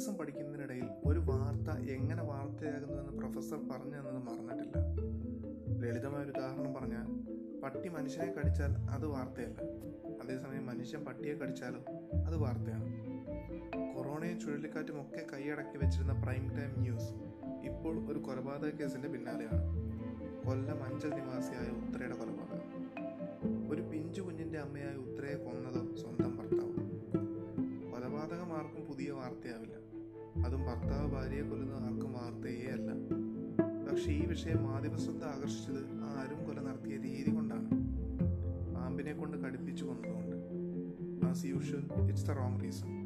Journalism പഠിക്കുന്നതിനിടയിൽ ഒരു വാർത്ത എങ്ങനെ വാർത്തയാകുന്നുവെന്ന് പ്രൊഫസർ പറഞ്ഞു തന്നത് മറന്നിട്ടില്ല. ലളിതമായ ഒരു ഉദാഹരണം പറഞ്ഞാൽ പട്ടി മനുഷ്യനെ കടിച്ചാൽ അത് വാർത്തയല്ല. അതേസമയം മനുഷ്യൻ പട്ടിയെ കടിച്ചാലോ അത് വാർത്തയാണ്. കൊറോണയും ചുഴലിക്കാറ്റും ഒക്കെ കൈയടക്കി വെച്ചിരുന്ന പ്രൈം ടൈം ന്യൂസ് ഇപ്പോൾ ഒരു കൊലപാതക കേസിന്റെ പിന്നാലെയാണ്. കൊല്ലം അഞ്ചൽ നിവാസിയായ ഉത്രയുടെ കൊലപാതകം. ഒരു പിഞ്ചു കുഞ്ഞിന്റെ ഭർത്താവ് ഭാര്യയെ കൊല്ലുന്നത് ആർക്കും വാർത്തയേ അല്ല പക്ഷേ ഈ വിഷയം മാധ്യമശ്രദ്ധ ആകർഷിച്ചത് ആരും കൊല നടത്തിയ രീതി കൊണ്ടാണ്. പാമ്പിനെ കൊണ്ട് കടുപ്പിച്ചു കൊന്നതുകൊണ്ട്. As usual it's the wrong reason.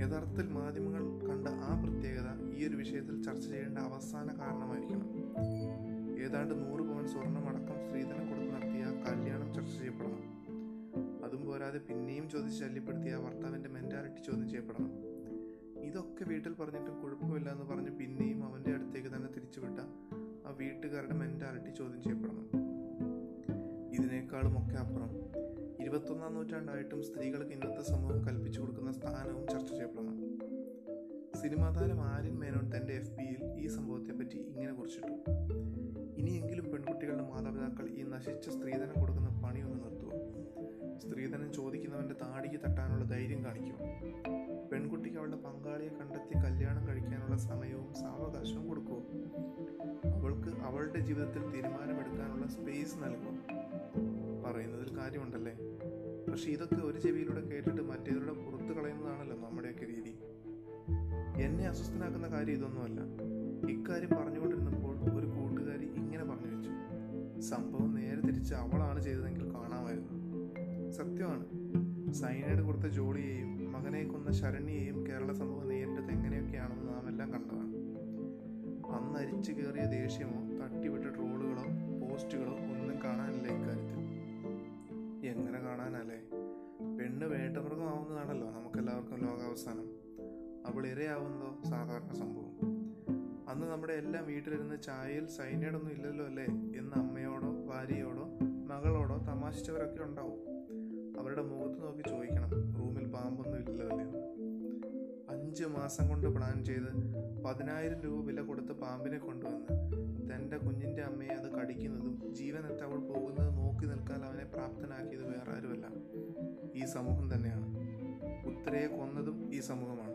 യഥാർത്ഥത്തിൽ മാധ്യമങ്ങൾ കണ്ട ആ പ്രത്യേകത ഈ ഒരു വിഷയത്തിൽ ചർച്ച ചെയ്യേണ്ട അവസാന കാരണമായിരിക്കണം. ഏതാണ്ട് നൂറ് പവൻ സ്വർണമടക്കം സ്ത്രീധനം കൊടുത്ത് നടത്തിയ കല്യാണം ചർച്ച ചെയ്യപ്പെടണം. അതും പോരാതെ പിന്നെയും ചോദിച്ച് ശല്യപ്പെടുത്തിയ ഭർത്താവിന്റെ മെന്റാലിറ്റി ചോദ്യം ചെയ്യപ്പെടണം. ഇതൊക്കെ വീട്ടിൽ പറഞ്ഞിട്ടും കുഴപ്പമില്ല എന്ന് പറഞ്ഞ് പിന്നെയും അവന്റെ അടുത്തേക്ക് തന്നെ തിരിച്ചുവിട്ട ആ വീട്ടുകാരുടെ മെന്റാലിറ്റി ചോദ്യം ചെയ്യപ്പെടണം ഇതിനേക്കാളും ഒക്കെ അപ്പുറം ഇരുപത്തൊന്നാം നൂറ്റാണ്ടായിട്ടും സ്ത്രീകൾക്ക് ഇന്നത്തെ സമൂഹം കൽപ്പിച്ചു കൊടുക്കുന്ന സ്ഥാനവും ചർച്ച ചെയ്യപ്പെടണം സിനിമാ താരം ആര്യൻ മേനോൻ തന്റെ എഫ് ബിയിൽ ഈ സംഭവത്തെപ്പറ്റി ഇങ്ങനെ കുറിച്ചിട്ടു. ഇനിയെങ്കിലും പെൺകുട്ടികളുടെ മാതാപിതാക്കൾ ഈ നശിച്ച സ്ത്രീധനം കൊടുക്കുന്ന പണി ഒന്ന് നിർത്തുക സ്ത്രീധനം ചോദിക്കുന്നവന്റെ സമയവും സാവകാശവും കൊടുക്കൂ അവൾക്ക് അവളുടെ ജീവിതത്തിൽ തീരുമാനമെടുക്കാനുള്ള സ്പേസ് നൽകും. പറയുന്നതിൽ കാര്യമുണ്ടല്ലേ? പക്ഷെ ഇതൊക്കെ ഒരു ചെവിയിലൂടെ കേട്ടിട്ട് മറ്റേതിലൂടെ പുറത്തു കളയുന്നതാണല്ലോ നമ്മുടെയൊക്കെ രീതി. എന്നെ അസ്വസ്ഥനാക്കുന്ന കാര്യം ഇതൊന്നുമല്ല. ഇക്കാര്യം പറഞ്ഞുകൊണ്ടിരുന്നപ്പോൾ ഒരു കൂട്ടുകാരി ഇങ്ങനെ പറഞ്ഞു വെച്ചു. സംഭവം നേരെ തിരിച്ച് അവളാണ് ചെയ്തതെങ്കിൽ കാണാമായിരുന്നു. സത്യമാണ്. സൈനൈഡ് കൊടുത്ത ജോളിയെയും മകനെ കൊന്ന ശരണ്യെയും കേരള സമൂഹം നേരിട്ടത് എങ്ങനെയൊക്കെയാണെന്ന് നാം എല്ലാം കണ്ടതാണ്. അന്ന് അരിച്ചു കയറിയ ദേഷ്യമോ തട്ടിവിട്ട ട്രോളുകളോ പോസ്റ്റുകളോ ഒന്നും കാണാനില്ല ഇക്കാര്യത്തിൽ. എങ്ങനെ കാണാനല്ലേ? പെണ്ണ് വേട്ടമൃഗമാവുന്നതാണല്ലോ നമുക്കെല്ലാവർക്കും ലോകാവസാനം. അവൾ ഇരയാവുന്നതോ സാധാരണ സംഭവം. അന്ന് നമ്മുടെ എല്ലാം വീട്ടിലിരുന്ന് ചായയിൽ സൈനൈഡൊന്നും ഇല്ലല്ലോ അല്ലേ? എന്ന് അമ്മയോടോ ഭാര്യയോടോ മകളോടോ തമാശിച്ചവരൊക്കെ ഉണ്ടാവും. അവരുടെ മുഖത്ത് മാസം കൊണ്ട് പ്ലാൻ ചെയ്ത് പതിനായിരം രൂപ വില കൊടുത്ത് പാമ്പിനെ കൊണ്ടുവന്ന് തന്റെ കുഞ്ഞിന്റെ അമ്മയെ അത് കടിക്കുന്നതും ജീവനറ്റ് അവൾ പോകുന്നത് നോക്കി നിൽക്കാൻ അവനെ പ്രാപ്തനാക്കിയത് വേറെ ആരുമല്ല ഈ സമൂഹം തന്നെയാണ്. ഉത്തരയെ കൊന്നതും ഈ സമൂഹമാണ്.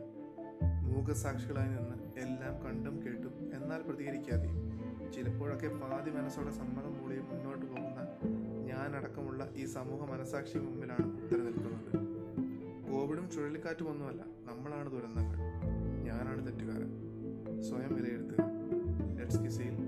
മൂകസാക്ഷികളായി നിന്ന് എല്ലാം കണ്ടും കേട്ടും എന്നാൽ പ്രതികരിക്കാതെയും ചിലപ്പോഴൊക്കെ പാതി മനസ്സോടെ സമ്മതം മൂളി മുന്നോട്ട് പോകുന്ന ഞാനടക്കമുള്ള ഈ സമൂഹ മനസാക്ഷി മുമ്പിലാണ് ഉത്തര നിൽക്കുന്നത്. വെറും ചുഴലിക്കാറ്റ് വന്നതല്ല നമ്മളാണ് ദുരന്തങ്ങൾ. ഞാനാണ് തെറ്റുകാരൻ. സ്വയം വിലയിരുത്തുക. ലെറ്റ്സ് കിസയിൽ